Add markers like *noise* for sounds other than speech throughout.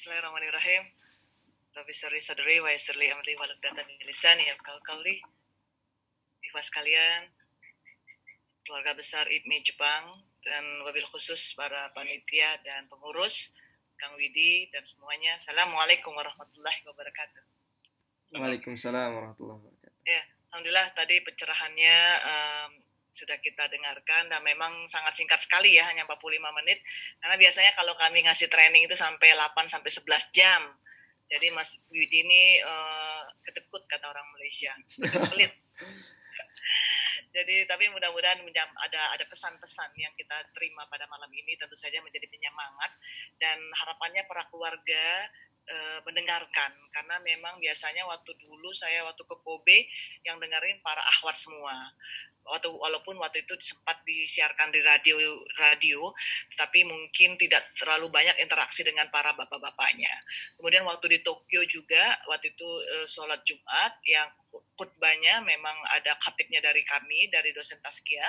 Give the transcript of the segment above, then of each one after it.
Bismillahirrahmanirrahim. Rabbi sirri sadri wa yassirli amri wa lakdatan lisani yafqahu qawli. Ikhwas sekalian, keluarga besar IPMI Jepang dan wabil khusus para panitia dan pengurus, Kang Widi dan semuanya. Assalamualaikum warahmatullahi wabarakatuh. Waalaikumsalam warahmatullahi wabarakatuh. Ya, alhamdulillah tadi pencerahannya um, sudah kita dengarkan dan memang sangat singkat sekali ya hanya 45 menit. Karena biasanya kalau kami ngasih training itu sampai 8 sampai 11 jam. Jadi Mas Widi ini uh, ketekut kata orang Malaysia. Pelit. *laughs* Jadi tapi mudah-mudahan ada ada pesan-pesan yang kita terima pada malam ini tentu saja menjadi penyemangat. Dan harapannya para keluarga uh, mendengarkan. Karena memang biasanya waktu dulu saya waktu ke Kobe yang dengerin para akhwat semua waktu walaupun waktu itu sempat disiarkan di radio radio tapi mungkin tidak terlalu banyak interaksi dengan para bapak-bapaknya. Kemudian waktu di Tokyo juga waktu itu uh, sholat Jumat yang khutbahnya memang ada khatibnya dari kami dari dosen Taskia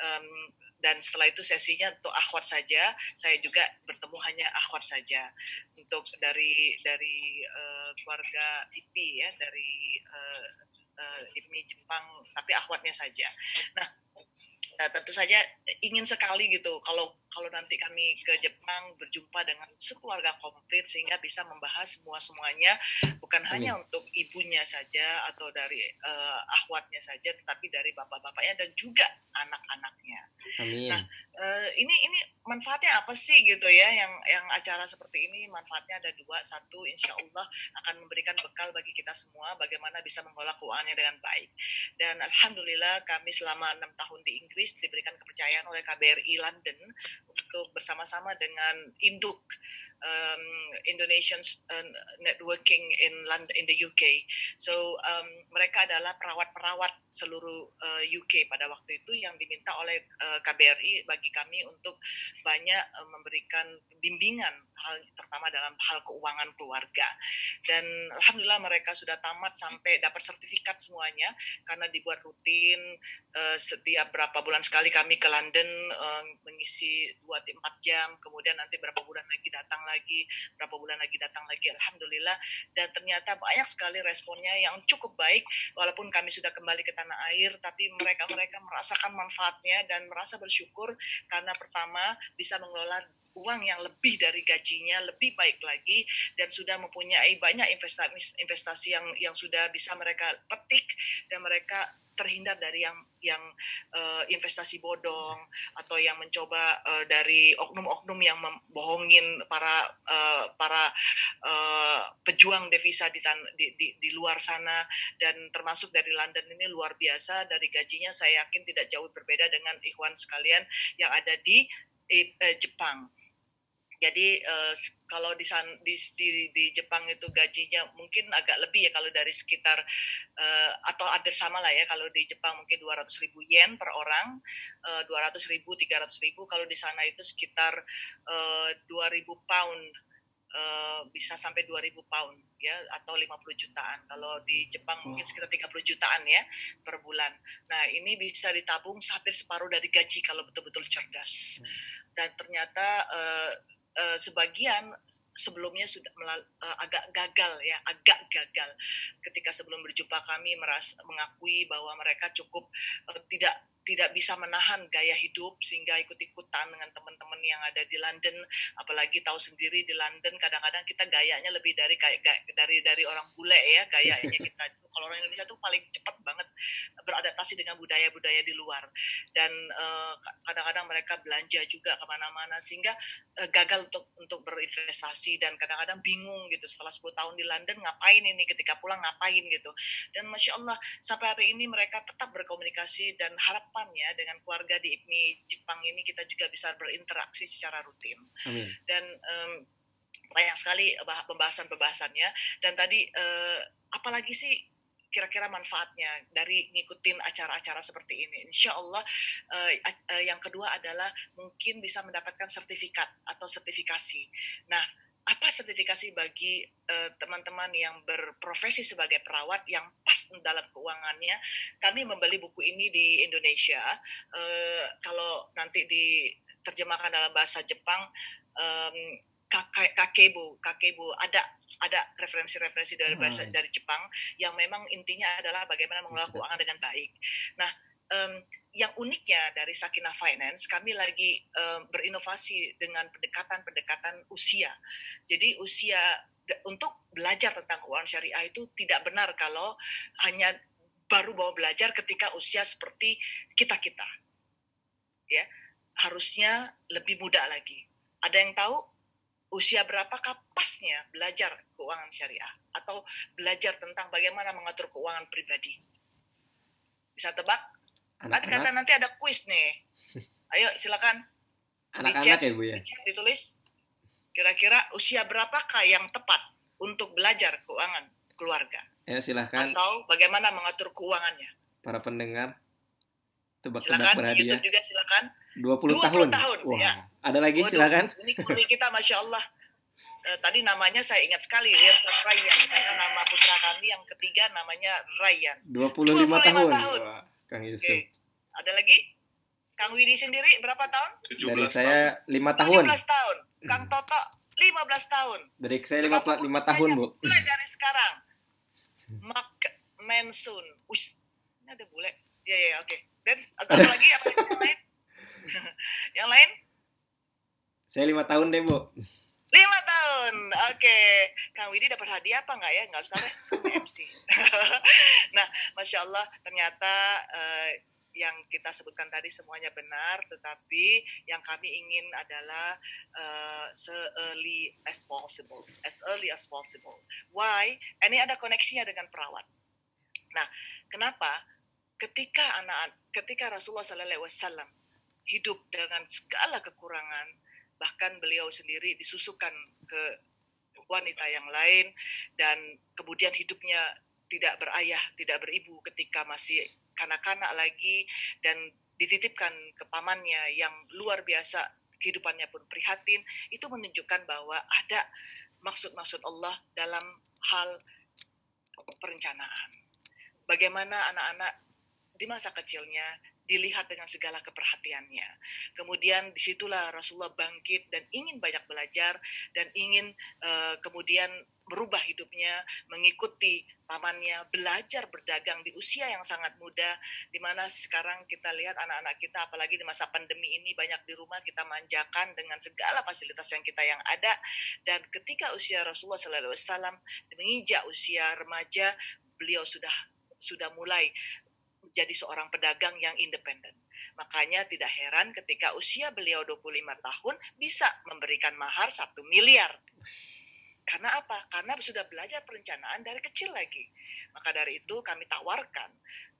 um, dan setelah itu sesinya untuk akhwat saja saya juga bertemu hanya akhwat saja untuk dari dari uh, keluarga IP ya dari uh, uh, Jepang tapi akhwatnya saja. Nah, uh, tentu saja ingin sekali gitu. Kalau kalau nanti kami ke Jepang berjumpa dengan sekeluarga komplit sehingga bisa membahas semua semuanya bukan Amin. hanya untuk ibunya saja atau dari uh, akhwatnya saja tetapi dari bapak-bapaknya dan juga anak-anaknya. Nah uh, ini ini manfaatnya apa sih gitu ya yang yang acara seperti ini? Manfaatnya ada dua. Satu insya Allah akan memberikan bekal bagi kita semua bagaimana bisa mengelola keuangannya dengan baik. Dan alhamdulillah kami selama enam tahun di Inggris diberikan kepercayaan oleh KBRI London untuk bersama-sama dengan induk um, Indonesian uh, networking in London in the UK. So um, mereka adalah perawat-perawat seluruh uh, UK pada waktu itu yang diminta oleh uh, KBRI bagi kami untuk banyak uh, memberikan bimbingan hal terutama dalam hal keuangan keluarga. Dan alhamdulillah mereka sudah tamat sampai dapat sertifikat semuanya karena dibuat rutin uh, setiap berapa bulan sekali kami ke London uh, mengisi 2 4 jam, kemudian nanti berapa bulan lagi datang lagi, berapa bulan lagi datang lagi, alhamdulillah. Dan ternyata banyak sekali responnya yang cukup baik, walaupun kami sudah kembali ke tanah air, tapi mereka-mereka merasakan manfaatnya dan merasa bersyukur karena pertama bisa mengelola uang yang lebih dari gajinya lebih baik lagi dan sudah mempunyai banyak investasi investasi yang yang sudah bisa mereka petik dan mereka terhindar dari yang yang uh, investasi bodong atau yang mencoba uh, dari oknum-oknum yang membohongin para uh, para uh, pejuang devisa di, tan di, di di luar sana. Dan termasuk dari London ini luar biasa dari gajinya saya yakin tidak jauh berbeda dengan ikhwan sekalian yang ada di, uh, Jepang jadi uh, kalau di, di di di Jepang itu gajinya mungkin agak lebih ya kalau dari sekitar uh, atau hampir sama lah ya kalau di Jepang mungkin 200 ribu yen per orang, uh, 200 ribu, 300 ribu. Kalau di sana itu sekitar uh, 2000 pound Uh, bisa sampai 2000 pound ya atau 50 jutaan. Kalau di Jepang oh. mungkin sekitar 30 jutaan ya per bulan. Nah, ini bisa ditabung hampir separuh dari gaji kalau betul-betul cerdas. Hmm. Dan ternyata uh, uh, sebagian sebelumnya sudah melal, uh, agak gagal ya agak gagal. Ketika sebelum berjumpa kami merasa mengakui bahwa mereka cukup uh, tidak tidak bisa menahan gaya hidup sehingga ikut-ikutan dengan teman-teman yang ada di London apalagi tahu sendiri di London kadang-kadang kita gayanya lebih dari kayak dari dari orang bule ya gayanya *laughs* kita. Kalau orang Indonesia tuh paling cepat banget beradaptasi dengan budaya-budaya di luar. Dan uh, kadang-kadang mereka belanja juga ke mana-mana sehingga uh, gagal untuk untuk berinvestasi dan kadang-kadang bingung gitu. Setelah 10 tahun di London ngapain ini? Ketika pulang ngapain gitu? Dan masya Allah sampai hari ini mereka tetap berkomunikasi dan harapannya dengan keluarga di IPMI Jepang ini kita juga bisa berinteraksi secara rutin Amin. dan um, banyak sekali pembahasan-pembahasannya dan tadi uh, apalagi sih kira-kira manfaatnya dari ngikutin acara-acara seperti ini. Insya Allah uh, uh, yang kedua adalah mungkin bisa mendapatkan sertifikat atau sertifikasi. Nah, apa sertifikasi bagi teman-teman uh, yang berprofesi sebagai perawat yang pas dalam keuangannya? Kami membeli buku ini di Indonesia. Uh, kalau nanti diterjemahkan dalam bahasa Jepang, um, kakebo, kakebo ada ada referensi-referensi dari bahasa dari Jepang yang memang intinya adalah bagaimana mengelola keuangan dengan baik. Nah, um, yang uniknya dari Sakina Finance, kami lagi um, berinovasi dengan pendekatan-pendekatan usia. Jadi usia untuk belajar tentang keuangan syariah itu tidak benar kalau hanya baru mau belajar ketika usia seperti kita-kita. Ya, harusnya lebih muda lagi. Ada yang tahu usia berapakah pasnya belajar keuangan syariah atau belajar tentang bagaimana mengatur keuangan pribadi? Bisa tebak? Anak, kata nanti ada kuis nih. *laughs* Ayo silakan. Anak-anak ya Bu ya. Dicek, ditulis kira-kira usia berapakah yang tepat untuk belajar keuangan keluarga? Ya silakan. Atau bagaimana mengatur keuangannya? Para pendengar tebak-tebak berhadiah. YouTube juga silakan. 20, 20 tahun. tahun Wah. Ya. Ada lagi Waduh, silakan. Ini kuli kita Masya Allah. Uh, tadi namanya saya ingat sekali Irsad Ryan. Nama putra kami yang ketiga namanya Ryan. 25, 25 tahun. tahun. Wah, Kang Yusuf. Okay. Ada lagi? Kang Widi sendiri berapa tahun? 17 Dari saya 5 tahun. 17 tahun. Kang Toto 15 tahun. Dari saya 5, 5 tahun, Bu. Mulai *laughs* dari sekarang. Mak Mansun. Us, ini ada bule. Ya, ya, oke. Okay. Dan atau *laughs* lagi apa yang lain? *laughs* yang lain? Saya lima tahun deh, Bu. Lima tahun, oke. Okay. Kang Widi dapat hadiah apa nggak ya? Nggak usah deh, MC. *laughs* nah, masya Allah, ternyata uh, yang kita sebutkan tadi semuanya benar, tetapi yang kami ingin adalah uh, se early as possible, as early as possible. Why? Ini ada koneksinya dengan perawat. Nah, kenapa? ketika anak ketika Rasulullah Wasallam hidup dengan segala kekurangan, bahkan beliau sendiri disusukan ke wanita yang lain dan kemudian hidupnya tidak berayah, tidak beribu ketika masih kanak-kanak lagi dan dititipkan ke pamannya yang luar biasa kehidupannya pun prihatin, itu menunjukkan bahwa ada maksud-maksud Allah dalam hal perencanaan. Bagaimana anak-anak di masa kecilnya dilihat dengan segala keperhatiannya. Kemudian di situlah Rasulullah bangkit dan ingin banyak belajar dan ingin uh, kemudian merubah hidupnya, mengikuti pamannya, belajar berdagang di usia yang sangat muda, di mana sekarang kita lihat anak-anak kita, apalagi di masa pandemi ini banyak di rumah kita manjakan dengan segala fasilitas yang kita yang ada, dan ketika usia Rasulullah SAW menginjak usia remaja, beliau sudah sudah mulai jadi seorang pedagang yang independen. Makanya tidak heran ketika usia beliau 25 tahun bisa memberikan mahar satu miliar. Karena apa? Karena sudah belajar perencanaan dari kecil lagi. Maka dari itu kami tawarkan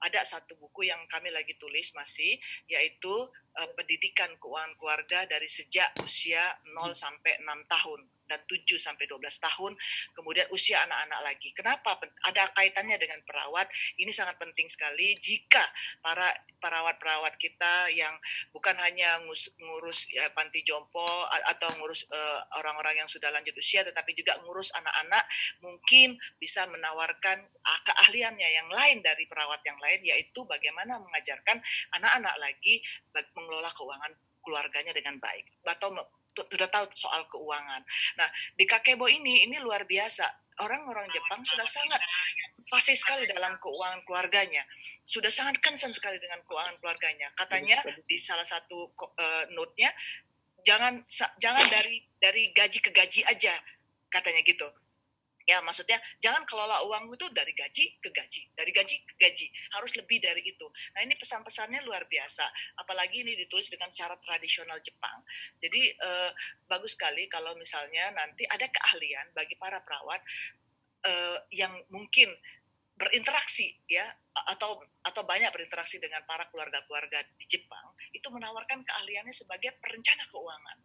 ada satu buku yang kami lagi tulis masih yaitu uh, pendidikan keuangan keluarga dari sejak usia 0 sampai 6 tahun 7 sampai 12 tahun, kemudian usia anak-anak lagi. Kenapa? Ada kaitannya dengan perawat. Ini sangat penting sekali jika para perawat-perawat kita yang bukan hanya ngurus ya, panti jompo atau ngurus uh, orang-orang yang sudah lanjut usia, tetapi juga ngurus anak-anak, mungkin bisa menawarkan keahliannya yang lain dari perawat yang lain, yaitu bagaimana mengajarkan anak-anak lagi mengelola keuangan keluarganya dengan baik atau sudah tahu soal keuangan. Nah, di Kakebo ini ini luar biasa. Orang-orang Jepang sudah sangat fasih sekali dalam keuangan keluarganya. Sudah sangat concern sekali dengan keuangan keluarganya. Katanya di salah satu uh, note-nya jangan jangan dari dari gaji ke gaji aja katanya gitu Ya, maksudnya jangan kelola uang itu dari gaji ke gaji, dari gaji ke gaji, harus lebih dari itu. Nah, ini pesan-pesannya luar biasa. Apalagi ini ditulis dengan cara tradisional Jepang. Jadi eh, bagus sekali kalau misalnya nanti ada keahlian bagi para perawat eh, yang mungkin berinteraksi ya atau atau banyak berinteraksi dengan para keluarga-keluarga di Jepang itu menawarkan keahliannya sebagai perencana keuangan.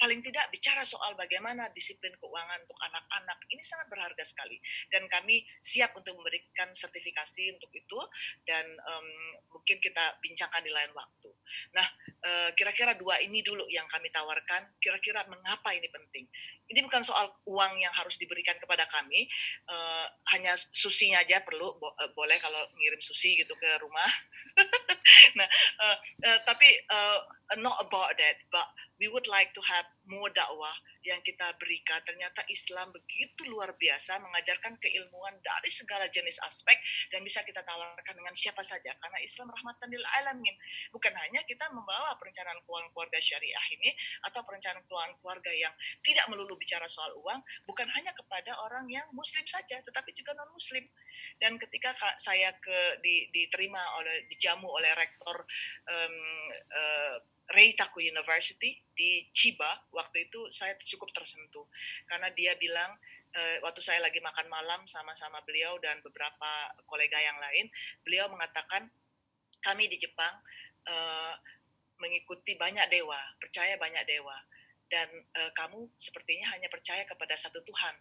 Paling tidak bicara soal bagaimana disiplin keuangan untuk anak-anak ini sangat berharga sekali dan kami siap untuk memberikan sertifikasi untuk itu dan um, mungkin kita bincangkan di lain waktu. Nah, eh, kira-kira dua ini dulu yang kami tawarkan. Kira-kira mengapa ini penting? Ini bukan soal uang yang harus diberikan kepada kami, uh, hanya susinya aja perlu bo uh, boleh kalau ngirim susi gitu ke rumah. *laughs* nah, uh, uh, tapi uh, not about that, but we would like to have more dakwah yang kita berikan. Ternyata Islam begitu luar biasa mengajarkan keilmuan dari segala jenis aspek dan bisa kita tawarkan dengan siapa saja karena Islam rahmatan lil alamin. Bukan hanya kita membawa perencanaan keuangan keluarga syariah ini atau perencanaan keuangan keluarga yang tidak melulu bicara soal uang, bukan hanya kepada orang yang muslim saja tetapi juga non muslim. Dan ketika saya ke di, diterima oleh dijamu oleh rektor um, uh, Reitaku University di Chiba waktu itu saya cukup tersentuh. Karena dia bilang uh, waktu saya lagi makan malam sama-sama beliau dan beberapa kolega yang lain beliau mengatakan kami di Jepang uh, mengikuti banyak dewa percaya banyak dewa. Dan uh, kamu sepertinya hanya percaya kepada satu Tuhan.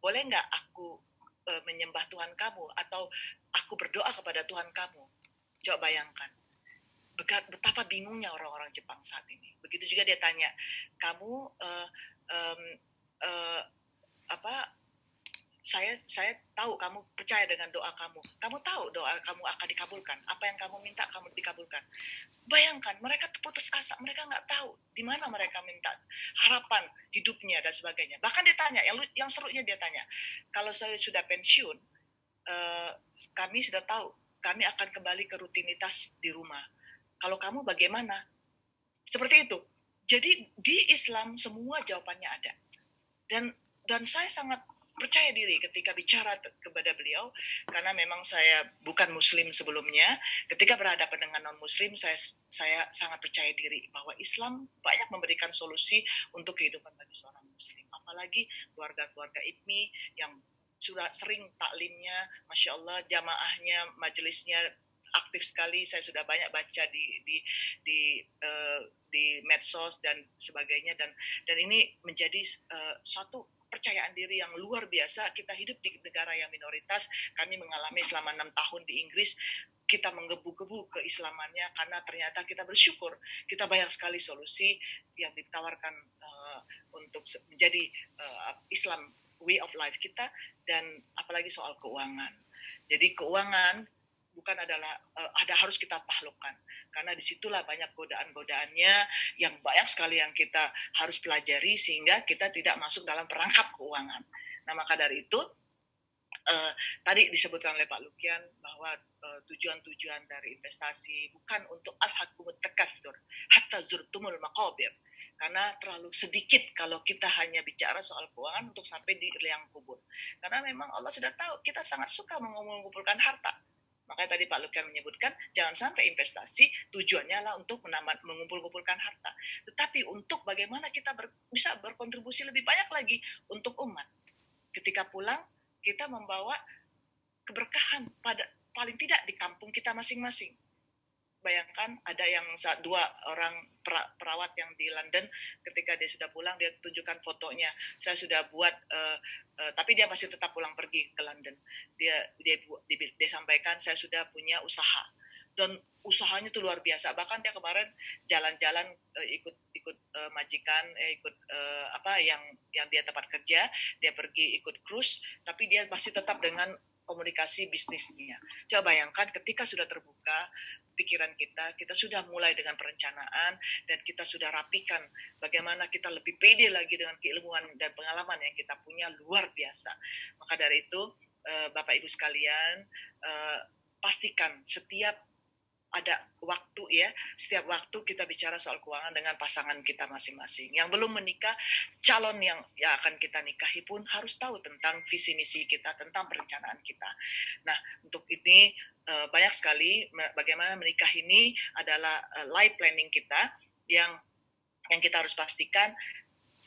Boleh nggak aku uh, menyembah Tuhan kamu atau aku berdoa kepada Tuhan kamu? Coba bayangkan betapa bingungnya orang-orang Jepang saat ini. Begitu juga dia tanya, kamu uh, um, uh, apa? Saya saya tahu kamu percaya dengan doa kamu. Kamu tahu doa kamu akan dikabulkan. Apa yang kamu minta kamu dikabulkan. Bayangkan mereka terputus asa. Mereka nggak tahu di mana mereka minta harapan hidupnya dan sebagainya. Bahkan dia tanya, yang yang serunya dia tanya, kalau saya sudah pensiun, uh, kami sudah tahu kami akan kembali ke rutinitas di rumah kalau kamu bagaimana? Seperti itu. Jadi di Islam semua jawabannya ada. Dan dan saya sangat percaya diri ketika bicara kepada beliau karena memang saya bukan muslim sebelumnya ketika berhadapan dengan non muslim saya saya sangat percaya diri bahwa Islam banyak memberikan solusi untuk kehidupan bagi seorang muslim apalagi keluarga-keluarga IPMI yang sudah sering taklimnya masya Allah jamaahnya majelisnya aktif sekali saya sudah banyak baca di di di uh, di medsos dan sebagainya. Dan dan ini menjadi uh, suatu percayaan diri yang luar biasa. Kita hidup di negara yang minoritas kami mengalami selama enam tahun di Inggris. Kita menggebu-gebu keislamannya karena ternyata kita bersyukur. Kita banyak sekali solusi yang ditawarkan uh, untuk menjadi uh, Islam way of life kita. Dan apalagi soal keuangan. Jadi keuangan bukan adalah uh, ada harus kita taklukkan karena di situlah banyak godaan-godaannya yang banyak sekali yang kita harus pelajari sehingga kita tidak masuk dalam perangkap keuangan. Nah maka dari itu uh, tadi disebutkan oleh Pak Lukian bahwa uh, tujuan-tujuan dari investasi bukan untuk al-hakumut takatsur hatta zurtumul maqabir karena terlalu sedikit kalau kita hanya bicara soal keuangan untuk sampai di liang kubur. Karena memang Allah sudah tahu kita sangat suka mengumpulkan harta Makanya tadi Pak Lukian menyebutkan jangan sampai investasi tujuannya lah untuk menambah, mengumpul-kumpulkan harta. Tetapi untuk bagaimana kita ber, bisa berkontribusi lebih banyak lagi untuk umat. Ketika pulang kita membawa keberkahan pada paling tidak di kampung kita masing-masing bayangkan ada yang dua orang perawat yang di London ketika dia sudah pulang dia tunjukkan fotonya. Saya sudah buat uh, uh, tapi dia masih tetap pulang pergi ke London. Dia dia dia, dia sampaikan saya sudah punya usaha. Dan usahanya itu luar biasa. Bahkan dia kemarin jalan-jalan uh, ikut ikut uh, majikan uh, ikut uh, apa yang yang dia tempat kerja dia pergi ikut cruise tapi dia masih tetap dengan komunikasi bisnisnya. Coba bayangkan ketika sudah terbuka pikiran kita, kita sudah mulai dengan perencanaan dan kita sudah rapikan bagaimana kita lebih pede lagi dengan keilmuan dan pengalaman yang kita punya luar biasa. Maka dari itu, eh, Bapak Ibu sekalian, eh, pastikan setiap ada waktu ya. Setiap waktu kita bicara soal keuangan dengan pasangan kita masing-masing. Yang belum menikah calon yang yang akan kita nikahi pun harus tahu tentang visi misi kita tentang perencanaan kita. Nah untuk ini eh, banyak sekali bagaimana menikah ini adalah eh, life planning kita yang yang kita harus pastikan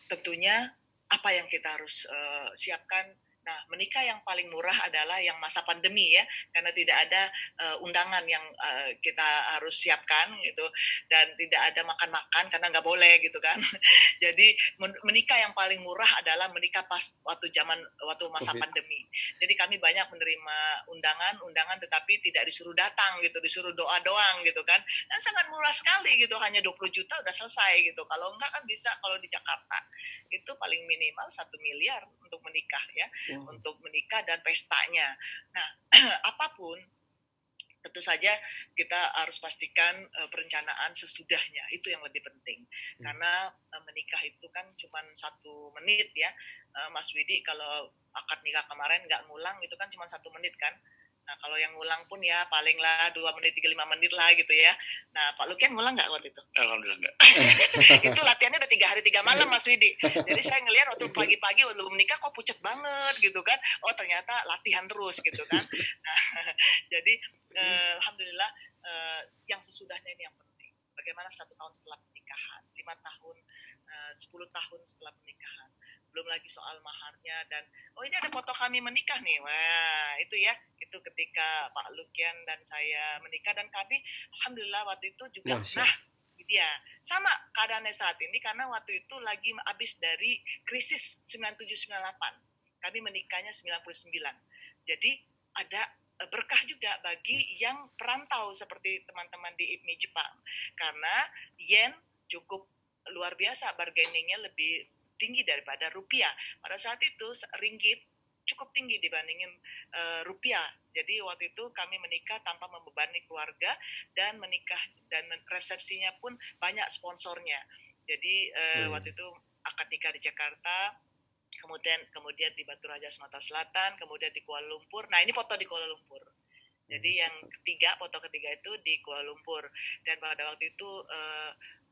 tentunya apa yang kita harus uh, siapkan Nah, menikah yang paling murah adalah yang masa pandemi ya, karena tidak ada uh, undangan yang uh, kita harus siapkan gitu, dan tidak ada makan-makan karena nggak boleh gitu kan. *laughs* Jadi menikah yang paling murah adalah menikah pas waktu zaman waktu masa COVID. pandemi. Jadi kami banyak menerima undangan, undangan tetapi tidak disuruh datang gitu, disuruh doa doang gitu kan. Dan sangat murah sekali gitu, hanya 20 juta udah selesai gitu. Kalau enggak kan bisa kalau di Jakarta itu paling minimal satu miliar untuk menikah ya. Untuk menikah dan pestanya. Nah, *clears throat* apa pun tentu saja kita harus pastikan uh, perencanaan sesudahnya. Itu yang lebih penting. Hmm. karena uh, menikah itu kan cuma satu menit ya. Uh, Mas Widi kalau akad nikah kemarin nggak ngulang itu kan cuma satu menit kan Nah, kalau yang ngulang pun ya paling lah dua menit, tiga lima menit lah gitu ya. Nah, Pak Lukian ngulang nggak waktu itu? Alhamdulillah nggak. *laughs* itu latihannya udah tiga hari, tiga malam, Mas Widi. Jadi saya ngelihat waktu pagi-pagi waktu menikah kok pucat banget gitu kan. Oh, ternyata latihan terus gitu kan. Nah, *laughs* jadi eh, Alhamdulillah eh, yang sesudahnya ini yang penting. Bagaimana satu tahun setelah pernikahan, lima tahun, eh, sepuluh tahun setelah pernikahan belum lagi soal maharnya dan oh ini ada foto kami menikah nih. Wah itu ya. Itu ketika Pak Lukian dan saya menikah dan kami alhamdulillah waktu itu juga Masya. nah dia. Sama keadaannya saat ini karena waktu itu lagi habis dari krisis 9798 kami menikahnya 99 jadi ada eh, berkah juga bagi yang perantau seperti teman-teman di IPMI Jepang. Karena yen cukup luar biasa bargainingnya lebih tinggi daripada rupiah. Pada saat itu ringgit cukup tinggi dibandingin uh, rupiah. Jadi waktu itu kami menikah tanpa membebani keluarga dan menikah dan resepsinya pun banyak sponsornya. Jadi uh, hmm. waktu itu akad nikah di Jakarta, kemudian kemudian di Batu Raja Sumatera Selatan, kemudian di Kuala Lumpur. Nah ini foto di Kuala Lumpur. Jadi yang ketiga, foto ketiga itu di Kuala Lumpur. Dan pada waktu itu uh,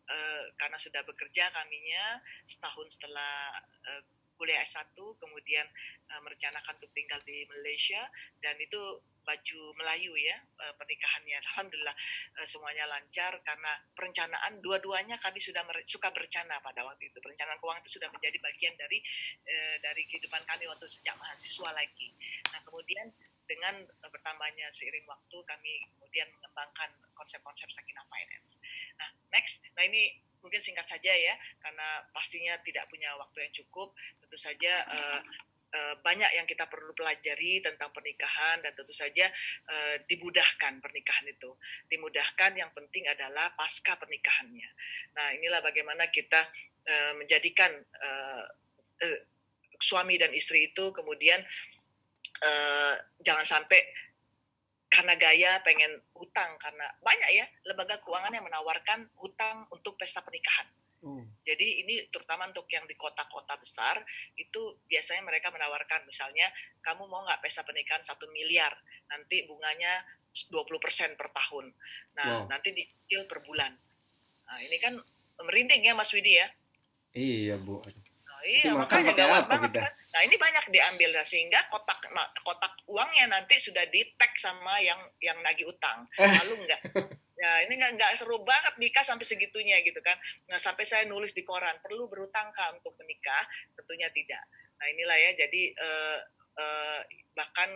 uh, karena sudah bekerja kaminya setahun setelah uh, kuliah S1 kemudian uh, merencanakan untuk tinggal di Malaysia dan itu baju Melayu ya uh, pernikahannya. Alhamdulillah uh, semuanya lancar karena perencanaan dua-duanya kami sudah suka berencana pada waktu itu. Perencanaan keuangan itu sudah menjadi bagian dari uh, dari kehidupan kami waktu sejak mahasiswa lagi. Nah kemudian dengan bertambahnya seiring waktu kami kemudian mengembangkan konsep-konsep Sakina Finance. Nah, next, nah ini mungkin singkat saja ya, karena pastinya tidak punya waktu yang cukup. Tentu saja uh, uh, banyak yang kita perlu pelajari tentang pernikahan dan tentu saja uh, dimudahkan pernikahan itu. Dimudahkan yang penting adalah pasca pernikahannya. Nah, inilah bagaimana kita uh, menjadikan uh, uh, suami dan istri itu kemudian uh, jangan sampai karena gaya pengen hutang karena banyak ya lembaga keuangan yang menawarkan hutang untuk pesta pernikahan. Hmm. Jadi ini terutama untuk yang di kota-kota besar itu biasanya mereka menawarkan misalnya kamu mau nggak pesta pernikahan satu miliar nanti bunganya 20% per tahun. Nah wow. nanti dicicil per bulan. Nah ini kan merinding ya Mas Widi ya. Iya Bu. Iya, makanya gawat banget kita? kan. Nah, ini banyak diambil nah, sehingga kotak kotak uangnya nanti sudah di tag sama yang yang nagih utang. Lalu enggak? Ya, ini enggak, enggak seru banget nikah sampai segitunya gitu kan. Nah, sampai saya nulis di koran, perlu berutang kah untuk menikah? Tentunya tidak. Nah, inilah ya, jadi uh, uh, bahkan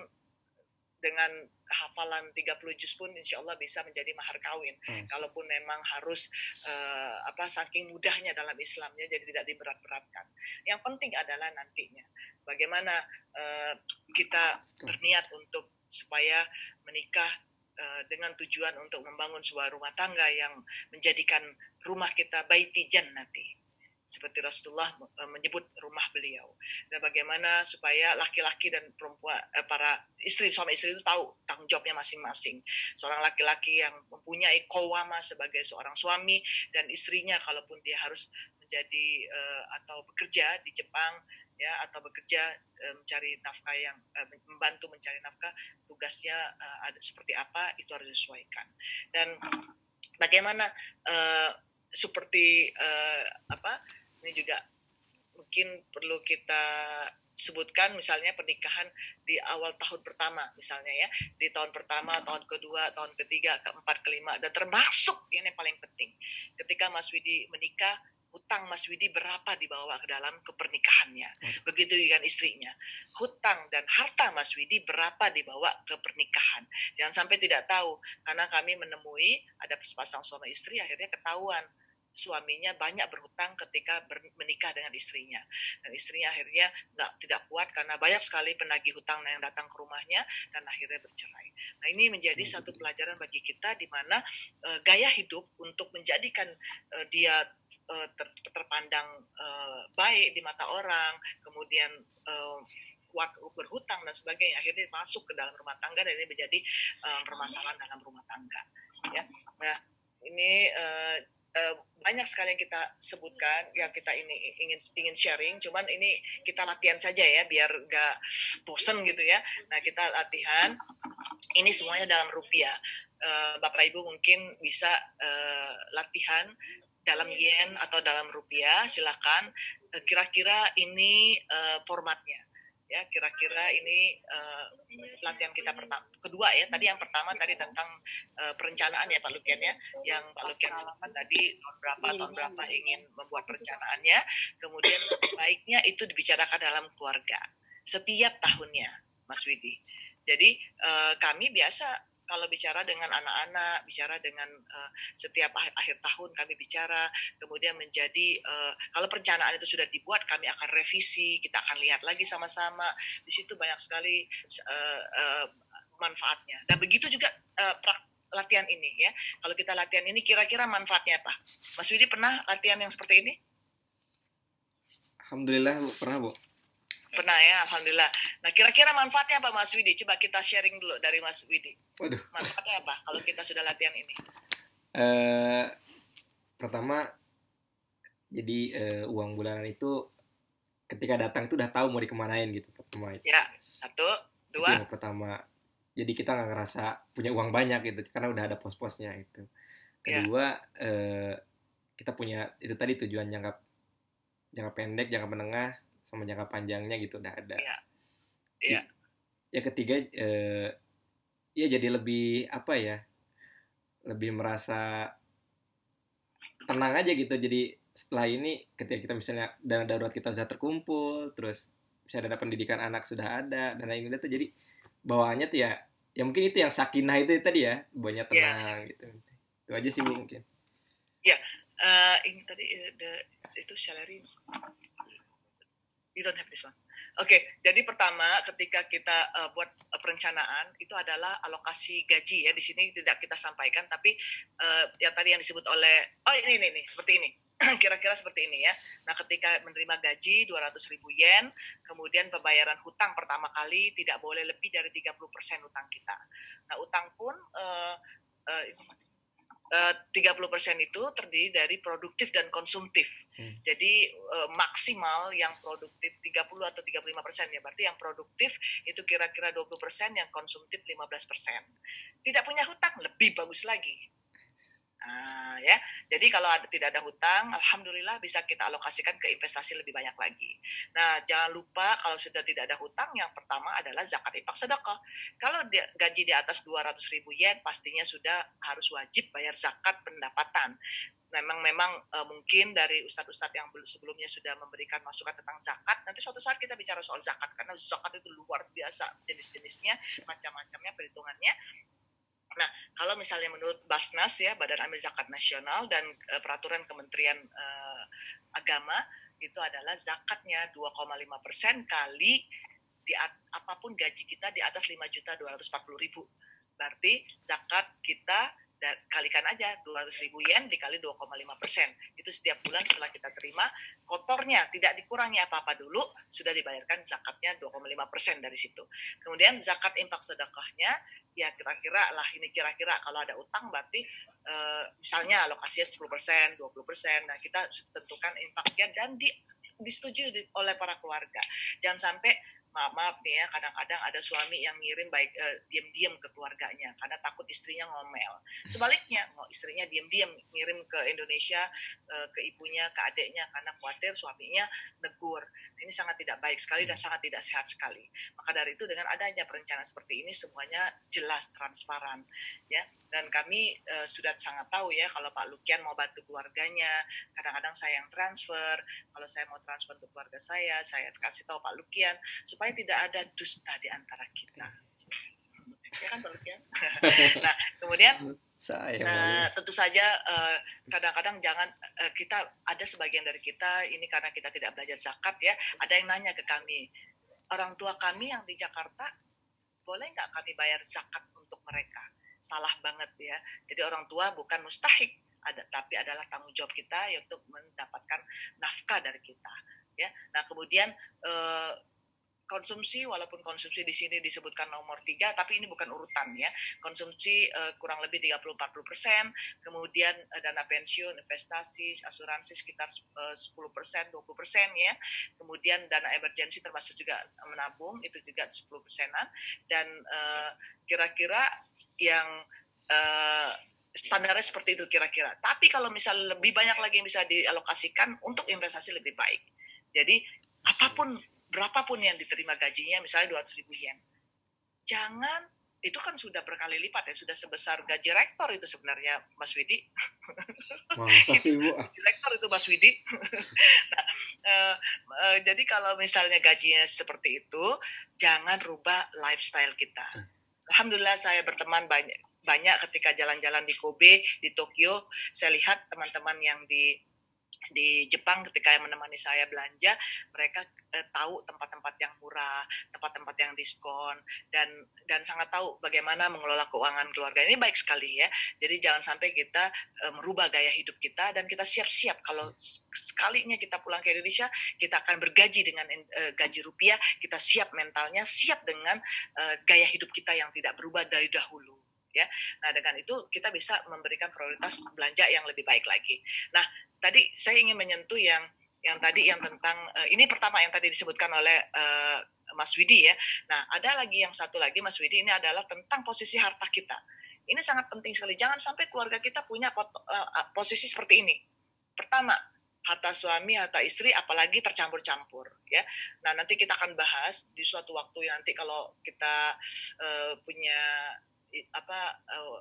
dengan hafalan 30 juz pun insya Allah bisa menjadi mahar kawin. Hmm. Kalaupun memang harus uh, apa saking mudahnya dalam Islamnya jadi tidak diberat-beratkan. Yang penting adalah nantinya bagaimana uh, kita berniat untuk supaya menikah uh, dengan tujuan untuk membangun sebuah rumah tangga yang menjadikan rumah kita baiti jannati seperti Rasulullah eh, menyebut rumah beliau. Dan bagaimana supaya laki-laki dan perempuan eh, para istri suami istri itu tahu tanggung jawabnya masing-masing. Seorang laki-laki yang mempunyai kawama sebagai seorang suami dan istrinya kalaupun dia harus menjadi eh, atau bekerja di Jepang ya atau bekerja mencari nafkah yang membantu mencari nafkah tugasnya ada seperti apa itu harus disesuaikan. Dan bagaimana eh, seperti uh, apa ini juga mungkin perlu kita sebutkan misalnya pernikahan di awal tahun pertama misalnya ya. Di tahun pertama tahun kedua tahun ketiga keempat kelima. Dan termasuk ini yang paling penting. Ketika Mas Widi menikah hutang Mas Widi berapa dibawa ke dalam kepernikahannya. Begitu dengan istrinya. Hutang dan harta Mas Widi berapa dibawa ke pernikahan. Jangan sampai tidak tahu. Karena kami menemui ada sepasang suami istri akhirnya ketahuan suaminya banyak berhutang ketika ber, menikah dengan istrinya. Dan istrinya akhirnya nggak tidak kuat karena banyak sekali penagih hutang yang datang ke rumahnya dan akhirnya bercerai. Nah ini menjadi satu pelajaran bagi kita di mana uh, gaya hidup untuk menjadikan uh, dia uh, ter, terpandang uh, baik di mata orang, kemudian uh, berhutang dan sebagainya akhirnya masuk ke dalam rumah tangga dan ini menjadi uh, permasalahan dalam rumah tangga ya. Nah ini uh, uh, banyak sekali yang kita sebutkan yang kita ini ingin ingin sharing. Cuman ini kita latihan saja ya biar gak bosen gitu ya. Nah kita latihan. Ini semuanya dalam rupiah. Uh, bapak ibu mungkin bisa uh, latihan dalam yen atau dalam rupiah. Silakan. Kira-kira ini formatnya ya kira-kira ini uh, latihan kita pertama kedua ya tadi yang pertama tadi tentang uh, perencanaan ya Pak Lukian ya yang Pak Lukian sebutkan tadi tahun berapa tahun berapa ingin membuat perencanaannya kemudian baiknya itu dibicarakan dalam keluarga setiap tahunnya Mas Widi. Jadi uh, kami biasa kalau bicara dengan anak-anak, bicara dengan uh, setiap akhir, akhir tahun kami bicara, kemudian menjadi uh, kalau perencanaan itu sudah dibuat, kami akan revisi, kita akan lihat lagi sama-sama. Di situ banyak sekali uh, uh, manfaatnya. Dan begitu juga uh, latihan ini ya. Kalau kita latihan ini kira-kira manfaatnya apa? Mas Widi pernah latihan yang seperti ini? Alhamdulillah pernah Bu. Pernah ya, alhamdulillah. Nah, kira-kira manfaatnya apa Mas Widi? Coba kita sharing dulu dari Mas Widi. Waduh. Manfaatnya apa kalau kita sudah latihan ini? Uh, pertama, jadi uh, uang bulanan itu ketika datang itu udah tahu mau dikemanain gitu pertama itu. Ya, satu, dua. Itu yang pertama. Jadi kita nggak ngerasa punya uang banyak gitu karena udah ada pos-posnya itu. Ya. Kedua, ya. uh, kita punya itu tadi tujuan jangka jangka pendek, jangka menengah, sama jangka panjangnya gitu udah ada. Iya. Iya. Ya ketiga eh, ya jadi lebih apa ya? Lebih merasa tenang aja gitu. Jadi setelah ini ketika kita misalnya dana darurat kita sudah terkumpul, terus misalnya dana pendidikan anak sudah ada dan lain-lain itu jadi bawaannya tuh ya ya mungkin itu yang sakinah itu tadi ya banyak iya. tenang yeah. gitu itu aja sih bu mungkin ya yeah. uh, ini tadi eh, the, itu salary You don't have this one. Oke, okay, jadi pertama ketika kita uh, buat uh, perencanaan itu adalah alokasi gaji ya. Di sini tidak kita sampaikan, tapi uh, yang tadi yang disebut oleh oh ini ini, ini seperti ini. *clears throat* Kira-kira seperti ini ya. Nah, ketika menerima gaji 200 ribu yen, kemudian pembayaran hutang pertama kali tidak boleh lebih dari 30% hutang kita. Nah, utang pun uh, uh, 30% eh, itu terdiri dari produktif dan konsumtif. Hmm. Jadi uh, maksimal yang produktif 30 atau 35% ya. Berarti yang produktif itu kira-kira 20%, yang konsumtif 15%. Tidak punya hutang lebih bagus lagi. Nah, ya. Jadi kalau ada, tidak ada hutang, alhamdulillah bisa kita alokasikan ke investasi lebih banyak lagi. Nah, jangan lupa kalau sudah tidak ada hutang, yang pertama adalah zakat infak sedekah. Kalau dia, gaji di atas 200 ribu yen, pastinya sudah harus wajib bayar zakat pendapatan. Memang memang e, mungkin dari ustadz-ustadz yang sebelumnya sudah memberikan masukan tentang zakat, nanti suatu saat kita bicara soal zakat karena zakat itu luar biasa jenis-jenisnya, macam-macamnya perhitungannya Nah, kalau misalnya menurut Basnas ya, Badan Amil Zakat Nasional dan uh, peraturan Kementerian uh, Agama itu adalah zakatnya 2,5 persen kali di apa pun gaji kita di atas 5 juta 240 ribu. Berarti zakat kita kalikan aja 200 ribu yen dikali 2,5 persen. Itu setiap bulan setelah kita terima, kotornya tidak dikurangi apa-apa dulu, sudah dibayarkan zakatnya 2,5 persen dari situ. Kemudian zakat infak sedekahnya, ya kira-kira lah ini kira-kira kalau ada utang berarti e, misalnya alokasinya 10 persen, 20 persen, nah kita tentukan infaknya dan di, disetujui oleh para keluarga. Jangan sampai maaf maaf nih ya kadang-kadang ada suami yang ngirim baik uh, diam-diam ke keluarganya karena takut istrinya ngomel. Sebaliknya mau istrinya diam-diam ngirim ke Indonesia uh, ke ibunya ke adiknya karena khawatir suaminya negur. Ini sangat tidak baik sekali dan sangat tidak sehat sekali. Maka dari itu dengan adanya perencanaan seperti ini semuanya jelas transparan ya. Dan kami uh, sudah sangat tahu ya kalau Pak Lukian mau bantu keluarganya kadang-kadang saya yang transfer. Kalau saya mau transfer untuk keluarga saya saya kasih tahu Pak Lukian supaya tidak ada dusta di antara kita. Ya kan *laughs* nah kemudian saya nah, tentu saja uh, kadang-kadang jangan uh, kita ada sebagian dari kita ini karena kita tidak belajar zakat ya ada yang nanya ke kami orang tua kami yang di Jakarta boleh nggak kami bayar zakat untuk mereka? Salah banget ya. Jadi orang tua bukan mustahik ada tapi adalah tanggung jawab kita ya untuk mendapatkan nafkah dari kita ya. Nah, kemudian eh, konsumsi walaupun konsumsi di sini disebutkan nomor tiga tapi ini bukan urutan ya konsumsi uh, kurang lebih 30-40 persen kemudian uh, dana pensiun investasi asuransi sekitar uh, 10 persen 20 persen ya kemudian dana emergensi termasuk juga menabung itu juga 10 persenan dan kira-kira uh, yang uh, standarnya seperti itu kira-kira. Tapi kalau misal lebih banyak lagi yang bisa dialokasikan untuk investasi lebih baik. Jadi apa pun berapapun yang diterima gajinya misalnya 200 ribu yen jangan itu kan sudah berkali lipat ya sudah sebesar gaji rektor itu sebenarnya Mas Widi. *laughs* Masa sih Bu? gaji rektor itu Mas Widi. *laughs* nah, uh, uh, jadi kalau misalnya gajinya seperti itu, jangan rubah lifestyle kita. Hmm. Alhamdulillah saya berteman banyak banyak ketika jalan-jalan di Kobe, di Tokyo, saya lihat teman-teman yang di di Jepang ketika menemani saya belanja mereka eh, tahu tempat-tempat yang murah tempat-tempat yang diskon dan dan sangat tahu bagaimana mengelola keuangan keluarga. Ini baik sekali ya. Jadi jangan sampai kita eh, merubah gaya hidup kita dan kita siap-siap. Kalau sekalinya kita pulang ke Indonesia kita akan bergaji dengan eh, gaji rupiah. Kita siap mentalnya siap dengan eh, gaya hidup kita yang tidak berubah dari dahulu ya. Nah, dengan itu kita bisa memberikan prioritas belanja yang lebih baik lagi. Nah, tadi saya ingin menyentuh yang yang tadi yang tentang uh, ini pertama yang tadi disebutkan oleh uh, Mas Widi ya. Nah, ada lagi yang satu lagi Mas Widi ini adalah tentang posisi harta kita. Ini sangat penting sekali. Jangan sampai keluarga kita punya uh, posisi seperti ini. Pertama, harta suami, harta istri, apalagi tercampur-campur ya. Nah nanti kita akan bahas di suatu waktu nanti kalau kita uh, punya apa uh,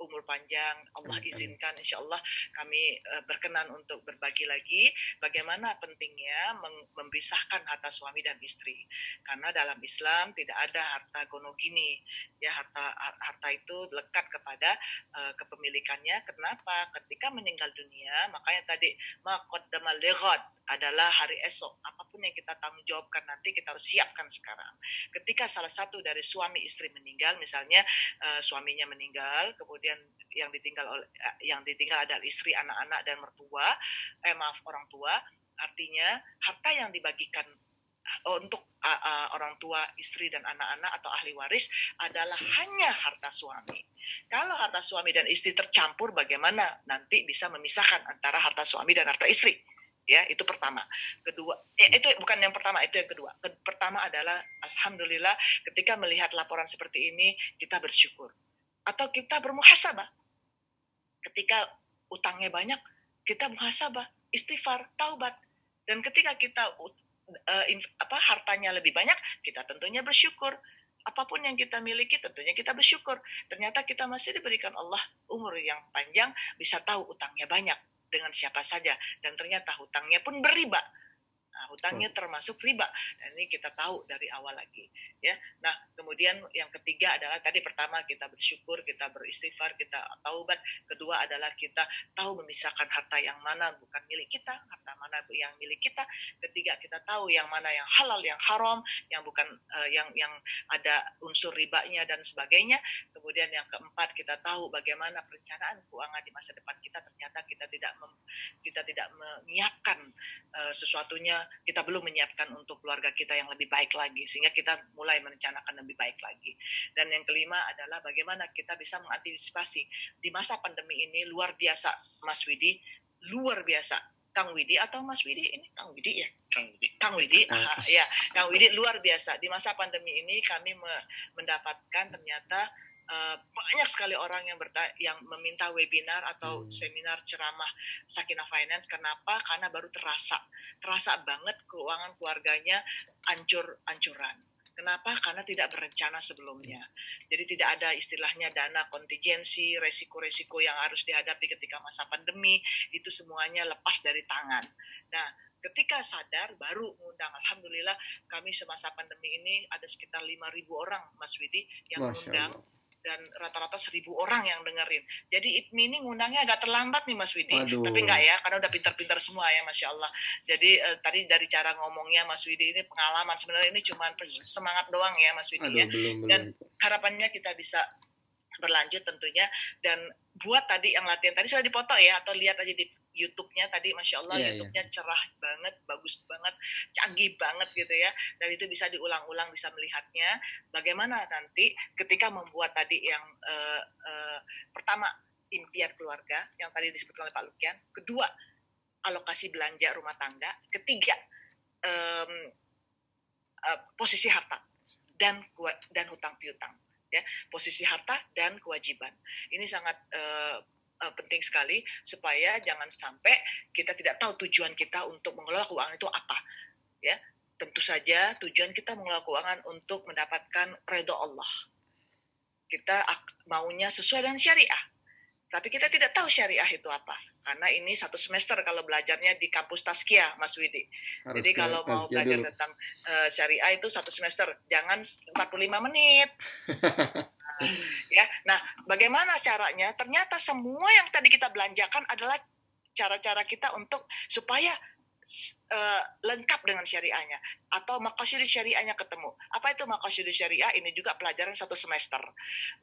umur panjang. Allah izinkan insya Allah kami uh, berkenan untuk berbagi lagi bagaimana pentingnya memisahkan harta suami dan istri. Karena dalam Islam tidak ada harta gonogini. Ya harta harta itu lekat kepada uh, kepemilikannya. Kenapa? Ketika meninggal dunia makanya tadi maqaddamal lighad adalah hari esok. Apa pun yang kita tanggung jawabkan nanti kita harus siapkan sekarang. Ketika salah satu dari suami istri meninggal, misalnya uh, suaminya meninggal, kemudian yang ditinggal oleh uh, yang ditinggal adalah istri, anak-anak dan mertua, eh maaf orang tua, artinya harta yang dibagikan eh, untuk uh, uh, orang tua, istri dan anak-anak atau ahli waris adalah hanya harta suami. Kalau harta suami dan istri tercampur, bagaimana nanti bisa memisahkan antara harta suami dan harta istri? ya itu pertama. Kedua eh, itu bukan yang pertama itu yang kedua. Pertama adalah alhamdulillah ketika melihat laporan seperti ini kita bersyukur atau kita bermuhasabah. Ketika utangnya banyak kita muhasabah istighfar taubat. Dan ketika kita uh, apa hartanya lebih banyak kita tentunya bersyukur. Apa pun yang kita miliki tentunya kita bersyukur. Ternyata kita masih diberikan Allah umur yang panjang bisa tahu utangnya banyak dengan siapa saja. Dan ternyata hutangnya pun beriba Nah, hutangnya termasuk riba. Dan ini kita tahu dari awal lagi, ya. Nah, kemudian yang ketiga adalah tadi pertama kita bersyukur, kita beristighfar, kita taubat. Kedua adalah kita tahu memisahkan harta yang mana bukan milik kita, harta mana yang milik kita. Ketiga kita tahu yang mana yang halal, yang haram, yang bukan uh, yang yang ada unsur ribanya dan sebagainya. Kemudian yang keempat kita tahu bagaimana perencanaan keuangan di masa depan kita ternyata kita tidak mem, kita tidak menyiapkan uh, sesuatunya kita belum menyiapkan untuk keluarga kita yang lebih baik lagi sehingga kita mulai merencanakan lebih baik lagi. Dan yang kelima adalah bagaimana kita bisa mengantisipasi di masa pandemi ini luar biasa Mas Widi luar biasa Kang Widi atau Mas Widi ini? Kang Widi ya? Kang Widi. Kang Widi aha, ya. Kang Widi luar biasa. Di masa pandemi ini kami mendapatkan ternyata Uh, banyak sekali orang yang berta yang meminta webinar atau hmm. seminar ceramah Sakina Finance. Kenapa? Karena baru terasa, terasa banget keuangan keluarganya ancur-ancuran. Kenapa? Karena tidak berencana sebelumnya. Jadi tidak ada istilahnya dana kontingensi, resiko-resiko yang harus dihadapi ketika masa pandemi, itu semuanya lepas dari tangan. Nah, ketika sadar baru mengundang. Alhamdulillah kami semasa pandemi ini ada sekitar 5.000 orang Mas Widi yang mengundang dan rata-rata seribu orang yang dengerin. Jadi IPMI ini ngundangnya agak terlambat nih Mas Widi, Aduh. tapi enggak ya, karena udah pintar-pintar semua ya, masya Allah. Jadi uh, tadi dari cara ngomongnya Mas Widi ini pengalaman sebenarnya ini cuma semangat doang ya Mas Widi Aduh, ya. Belum, dan belum. harapannya kita bisa berlanjut tentunya dan buat tadi yang latihan tadi sudah dipoto ya atau lihat aja di YouTube-nya tadi Masya Allah Iya, YouTube-nya cerah banget, bagus banget, canggih banget gitu ya. Dan itu bisa diulang-ulang, bisa melihatnya. Bagaimana nanti ketika membuat tadi yang uh, uh, pertama impian keluarga yang tadi disebutkan oleh Pak Lukian, kedua alokasi belanja rumah tangga, ketiga um, uh, posisi harta dan dan hutang piutang ya. Posisi harta dan kewajiban. Ini sangat uh, uh, penting sekali supaya jangan sampai kita tidak tahu tujuan kita untuk mengelola keuangan itu apa ya. Tentu saja tujuan kita mengelola keuangan untuk mendapatkan redha Allah. Kita maunya sesuai dengan syariah tapi kita tidak tahu syariah itu apa karena ini satu semester kalau belajarnya di kampus Taskia Mas Widi. Harus Jadi kalau mau belajar dulu. tentang uh, syariah itu satu semester, jangan 45 menit. nah, *laughs* ya. Nah, bagaimana caranya? Ternyata semua yang tadi kita belanjakan adalah cara-cara kita untuk supaya uh, lengkap dengan syariahnya atau makasih syariahnya ketemu. Apa itu makasih syariah? Ini juga pelajaran satu semester.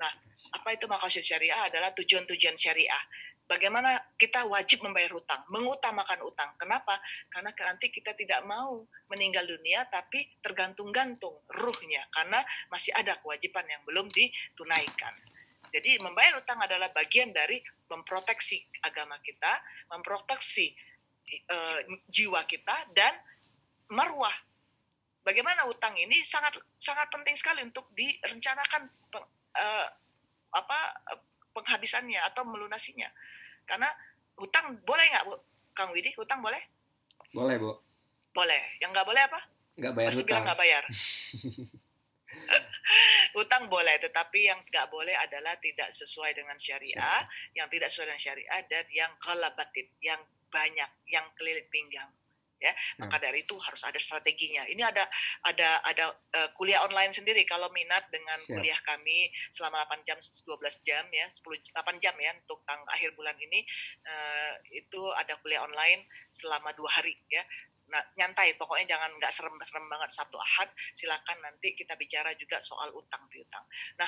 Nah, apa itu makasih syariah adalah tujuan-tujuan syariah. Bagaimana kita wajib membayar hutang, mengutamakan utang. Kenapa? Karena nanti kita tidak mau meninggal dunia tapi tergantung-gantung ruhnya karena masih ada kewajiban yang belum ditunaikan. Jadi membayar utang adalah bagian dari memproteksi agama kita, memproteksi uh, jiwa kita dan marwah. Bagaimana utang ini sangat sangat penting sekali untuk direncanakan peng, uh, apa penghabisannya atau melunasinya. Karena hutang boleh nggak bu, Kang Widi? Hutang boleh? Boleh bu. Boleh. Yang nggak boleh apa? Nggak bayar Masih bilang nggak bayar. *laughs* *laughs* Utang boleh, tetapi yang nggak boleh adalah tidak sesuai dengan syariah, yang tidak sesuai dengan syariah dan yang kalabatin, yang banyak yang keliling pinggang ya. Hmm. maka dari itu harus ada strateginya. Ini ada ada ada uh, kuliah online sendiri. Kalau minat dengan Siap. kuliah kami selama 8 jam 12 jam ya 10 8 jam ya untuk tang akhir bulan ini uh, itu ada kuliah online selama dua hari ya. Nah, nyantai. Pokoknya jangan nggak serem-serem banget Sabtu Ahad. Silakan nanti kita bicara juga soal utang piutang. Nah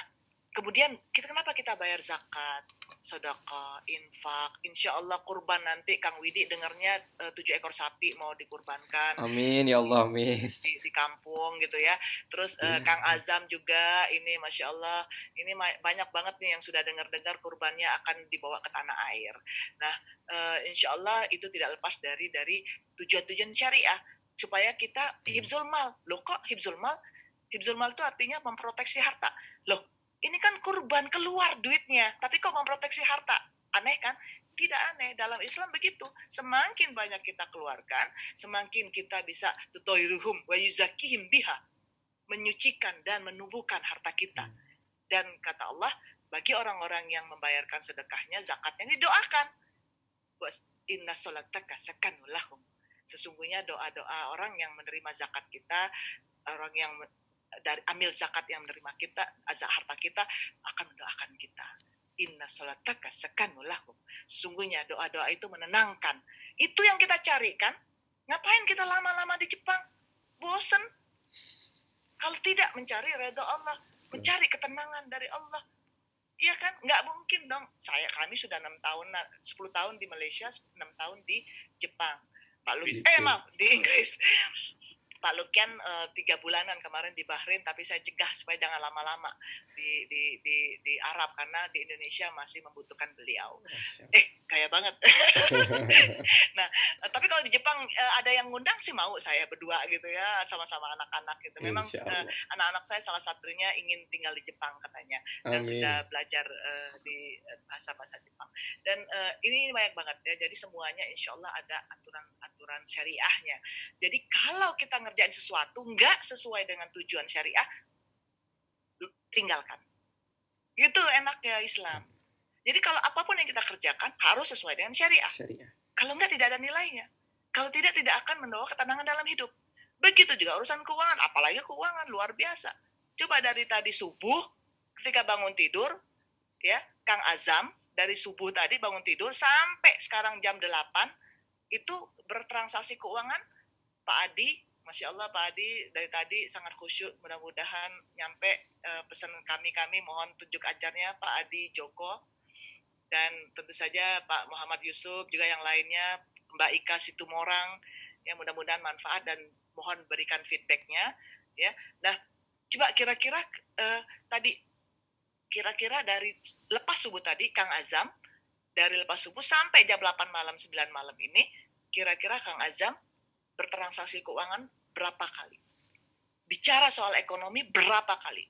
kemudian kita kenapa kita bayar zakat, sedekah, infak, insya Allah kurban nanti Kang Widi dengarnya eh, tujuh ekor sapi mau dikurbankan. Amin ya Allah amin. Di, di kampung gitu ya. Terus uh, Kang Azam juga ini masya Allah ini banyak banget nih yang sudah dengar-dengar kurbannya akan dibawa ke tanah air. Nah uh, insya Allah itu tidak lepas dari dari tujuan-tujuan syariah supaya kita hibzul mal. Loh kok hibzul mal? Hibzul mal itu artinya memproteksi harta. Loh ini kan kurban keluar duitnya, tapi kok memproteksi harta? Aneh kan? Tidak aneh. Dalam Islam begitu. Semakin banyak kita keluarkan, semakin kita bisa tutoiruhum wa yuzakihim biha. Menyucikan dan menumbuhkan harta kita. Dan kata Allah, bagi orang-orang yang membayarkan sedekahnya, zakatnya didoakan. Inna solataka sakanulahum. Sesungguhnya doa-doa orang yang menerima zakat kita, orang yang dari ambil zakat yang menerima kita, azab harta kita akan mendoakan kita. Inna salataka sekanulahum. Sesungguhnya doa-doa itu menenangkan. Itu yang kita carikan. Ngapain kita lama-lama di Jepang? Bosen. Kalau tidak mencari redha Allah, mencari ketenangan dari Allah, Iya kan? Nggak mungkin dong. Saya kami sudah enam tahun, 10 tahun di Malaysia, enam tahun di Jepang. Pak Lu, eh maaf di Inggris. Pak Lukian uh, tiga bulanan kemarin di Bahrain, tapi saya cegah supaya jangan lama-lama di, di di di Arab karena di Indonesia masih membutuhkan beliau. Eh, kaya banget. *laughs* nah, tapi kalau di Jepang uh, ada yang ngundang sih mau saya berdua gitu ya, sama-sama anak-anak gitu. Memang uh, anak-anak saya salah satunya ingin tinggal di Jepang katanya dan Amin. sudah belajar uh, di bahasa-bahasa Jepang. Dan uh, ini banyak banget ya. Jadi semuanya insya Allah ada aturan-aturan syariahnya. Jadi kalau kita ngerjain sesuatu nggak sesuai dengan tujuan syariah, tinggalkan. Itu enaknya Islam. Jadi kalau apa pun yang kita kerjakan harus sesuai dengan syariah. syariah. Kalau enggak tidak ada nilainya. Kalau tidak tidak akan membawa ketenangan dalam hidup. Begitu juga urusan keuangan, apalagi keuangan luar biasa. Coba dari tadi subuh ketika bangun tidur, ya Kang Azam dari subuh tadi bangun tidur sampai sekarang jam 8 itu bertransaksi keuangan Pak Adi Masya Allah Pak Adi dari tadi sangat khusyuk mudah-mudahan nyampe uh, pesan kami-kami mohon tunjuk ajarnya Pak Adi Joko. Dan tentu saja Pak Muhammad Yusuf juga yang lainnya Mbak Ika Situmorang ya mudah-mudahan manfaat dan mohon berikan feedbacknya ya. Nah coba kira-kira uh, tadi kira-kira dari lepas subuh tadi Kang Azam dari lepas subuh sampai jam 8 malam 9 malam ini kira-kira Kang Azam bertransaksi keuangan berapa kali? Bicara soal ekonomi berapa kali?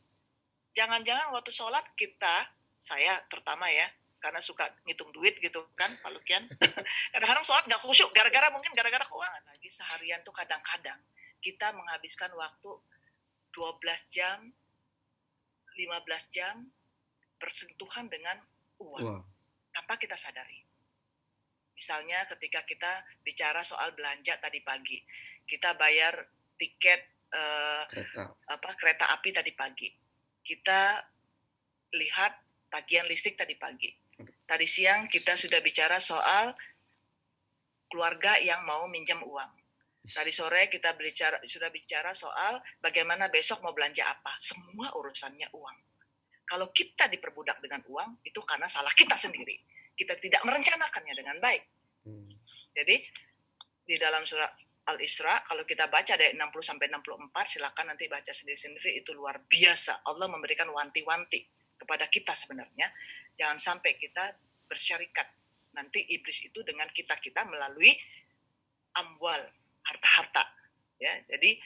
Jangan-jangan waktu sholat kita saya terutama ya karena suka ngitung duit gitu kan Pak Lukian. *laughs* Kadang-kadang sholat nggak khusyuk gara-gara mungkin gara-gara keuangan. Lagi seharian tuh kadang-kadang kita menghabiskan waktu 12 jam 15 jam bersentuhan dengan uang. Wow. Tanpa kita sadari misalnya ketika kita bicara soal belanja tadi pagi kita bayar tiket uh, kereta. apa kereta api tadi pagi kita lihat tagihan listrik tadi pagi Tadi siang kita sudah bicara soal keluarga yang mau minjam uang. Tadi sore kita bicara, sudah bicara soal bagaimana besok mau belanja apa. Semua urusannya uang. Kalau kita diperbudak dengan uang, itu karena salah kita sendiri. Kita tidak merencanakannya dengan baik. Hmm. Jadi, di dalam surat Al-Isra, kalau kita baca dari 60 sampai 64, silakan nanti baca sendiri-sendiri, itu luar biasa. Allah memberikan wanti-wanti kepada kita sebenarnya jangan sampai kita bersyarikat nanti iblis itu dengan kita kita melalui amwal harta-harta ya jadi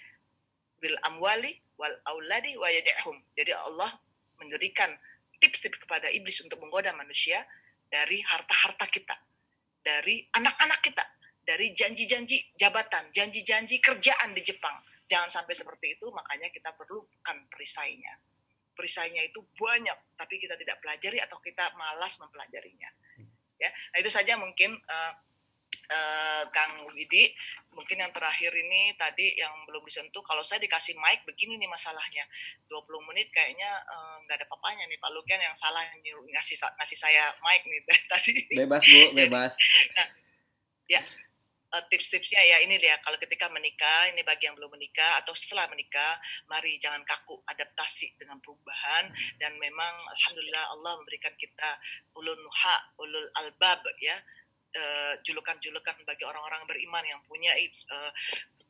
bil amwali wal auladi wa yad'hum jadi Allah memberikan tips-tips kepada iblis untuk menggoda manusia dari harta-harta kita dari anak-anak kita dari janji-janji jabatan janji-janji kerjaan di Jepang jangan sampai seperti itu makanya kita perlukan perisainya perisainya itu banyak, tapi kita tidak pelajari atau kita malas mempelajarinya. Hmm. Ya, nah itu saja mungkin uh, uh, Kang Widi. Mungkin yang terakhir ini tadi yang belum disentuh. Kalau saya dikasih mic, begini nih masalahnya. 20 menit kayaknya eh, nggak uh, ada papanya nih Pak Lukian yang salah yang ngasih ngasih saya mic nih *laughs* tadi. Bebas Bu, bebas. nah, ya, uh, tips-tipsnya ya ini dia kalau ketika menikah ini bagi yang belum menikah atau setelah menikah mari jangan kaku adaptasi dengan perubahan hmm. dan memang alhamdulillah Allah memberikan kita ulun nuha ulul albab ya uh, julukan-julukan bagi orang-orang beriman yang punya uh,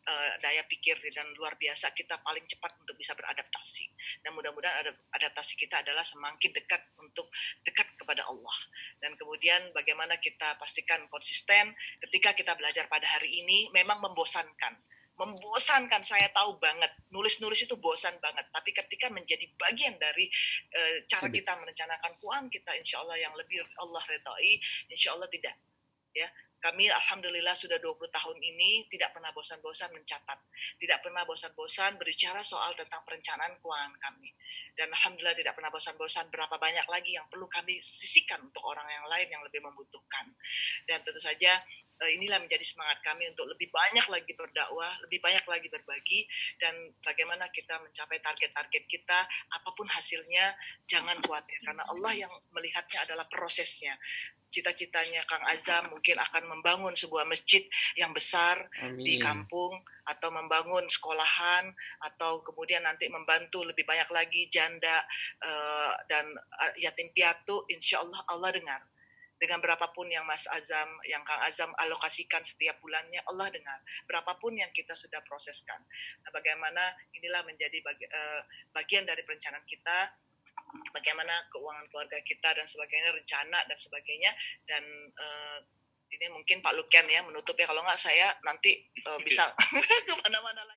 uh, daya pikir dan luar biasa kita paling cepat untuk bisa beradaptasi. Dan mudah-mudahan adaptasi kita adalah semakin dekat untuk dekat kepada Allah. Dan kemudian bagaimana kita pastikan konsisten ketika kita belajar pada hari ini memang membosankan. Membosankan saya tahu banget. Nulis-nulis itu bosan banget. Tapi ketika menjadi bagian dari uh, cara kita merencanakan keuangan kita insya Allah yang lebih Allah redai insya Allah tidak ya. Kami alhamdulillah sudah 20 tahun ini tidak pernah bosan-bosan mencatat, tidak pernah bosan-bosan berbicara soal tentang perencanaan keuangan kami. Dan alhamdulillah tidak pernah bosan-bosan. Berapa banyak lagi yang perlu kami sisihkan untuk orang yang lain yang lebih membutuhkan. Dan tentu saja eh, inilah menjadi semangat kami untuk lebih banyak lagi berdakwah, lebih banyak lagi berbagi dan bagaimana kita mencapai target-target kita apa pun hasilnya jangan khawatir. Karena Allah yang melihatnya adalah prosesnya cita-citanya Kang Azam mungkin akan membangun sebuah masjid yang besar Amin. di kampung atau membangun sekolahan atau kemudian nanti membantu lebih banyak lagi janda uh, dan uh, yatim piatu insya Allah Allah dengar. Dengan berapapun yang Mas Azam yang Kang Azam alokasikan setiap bulannya Allah dengar. Berapapun yang kita sudah proseskan. Nah, bagaimana inilah menjadi bagi, uh, bagian dari perencanaan kita bagaimana keuangan keluarga kita dan sebagainya rencana dan sebagainya. Dan uh, ini mungkin Pak Lukian ya menutup ya. Kalau nggak saya nanti uh, bisa *laughs* ke mana-mana lagi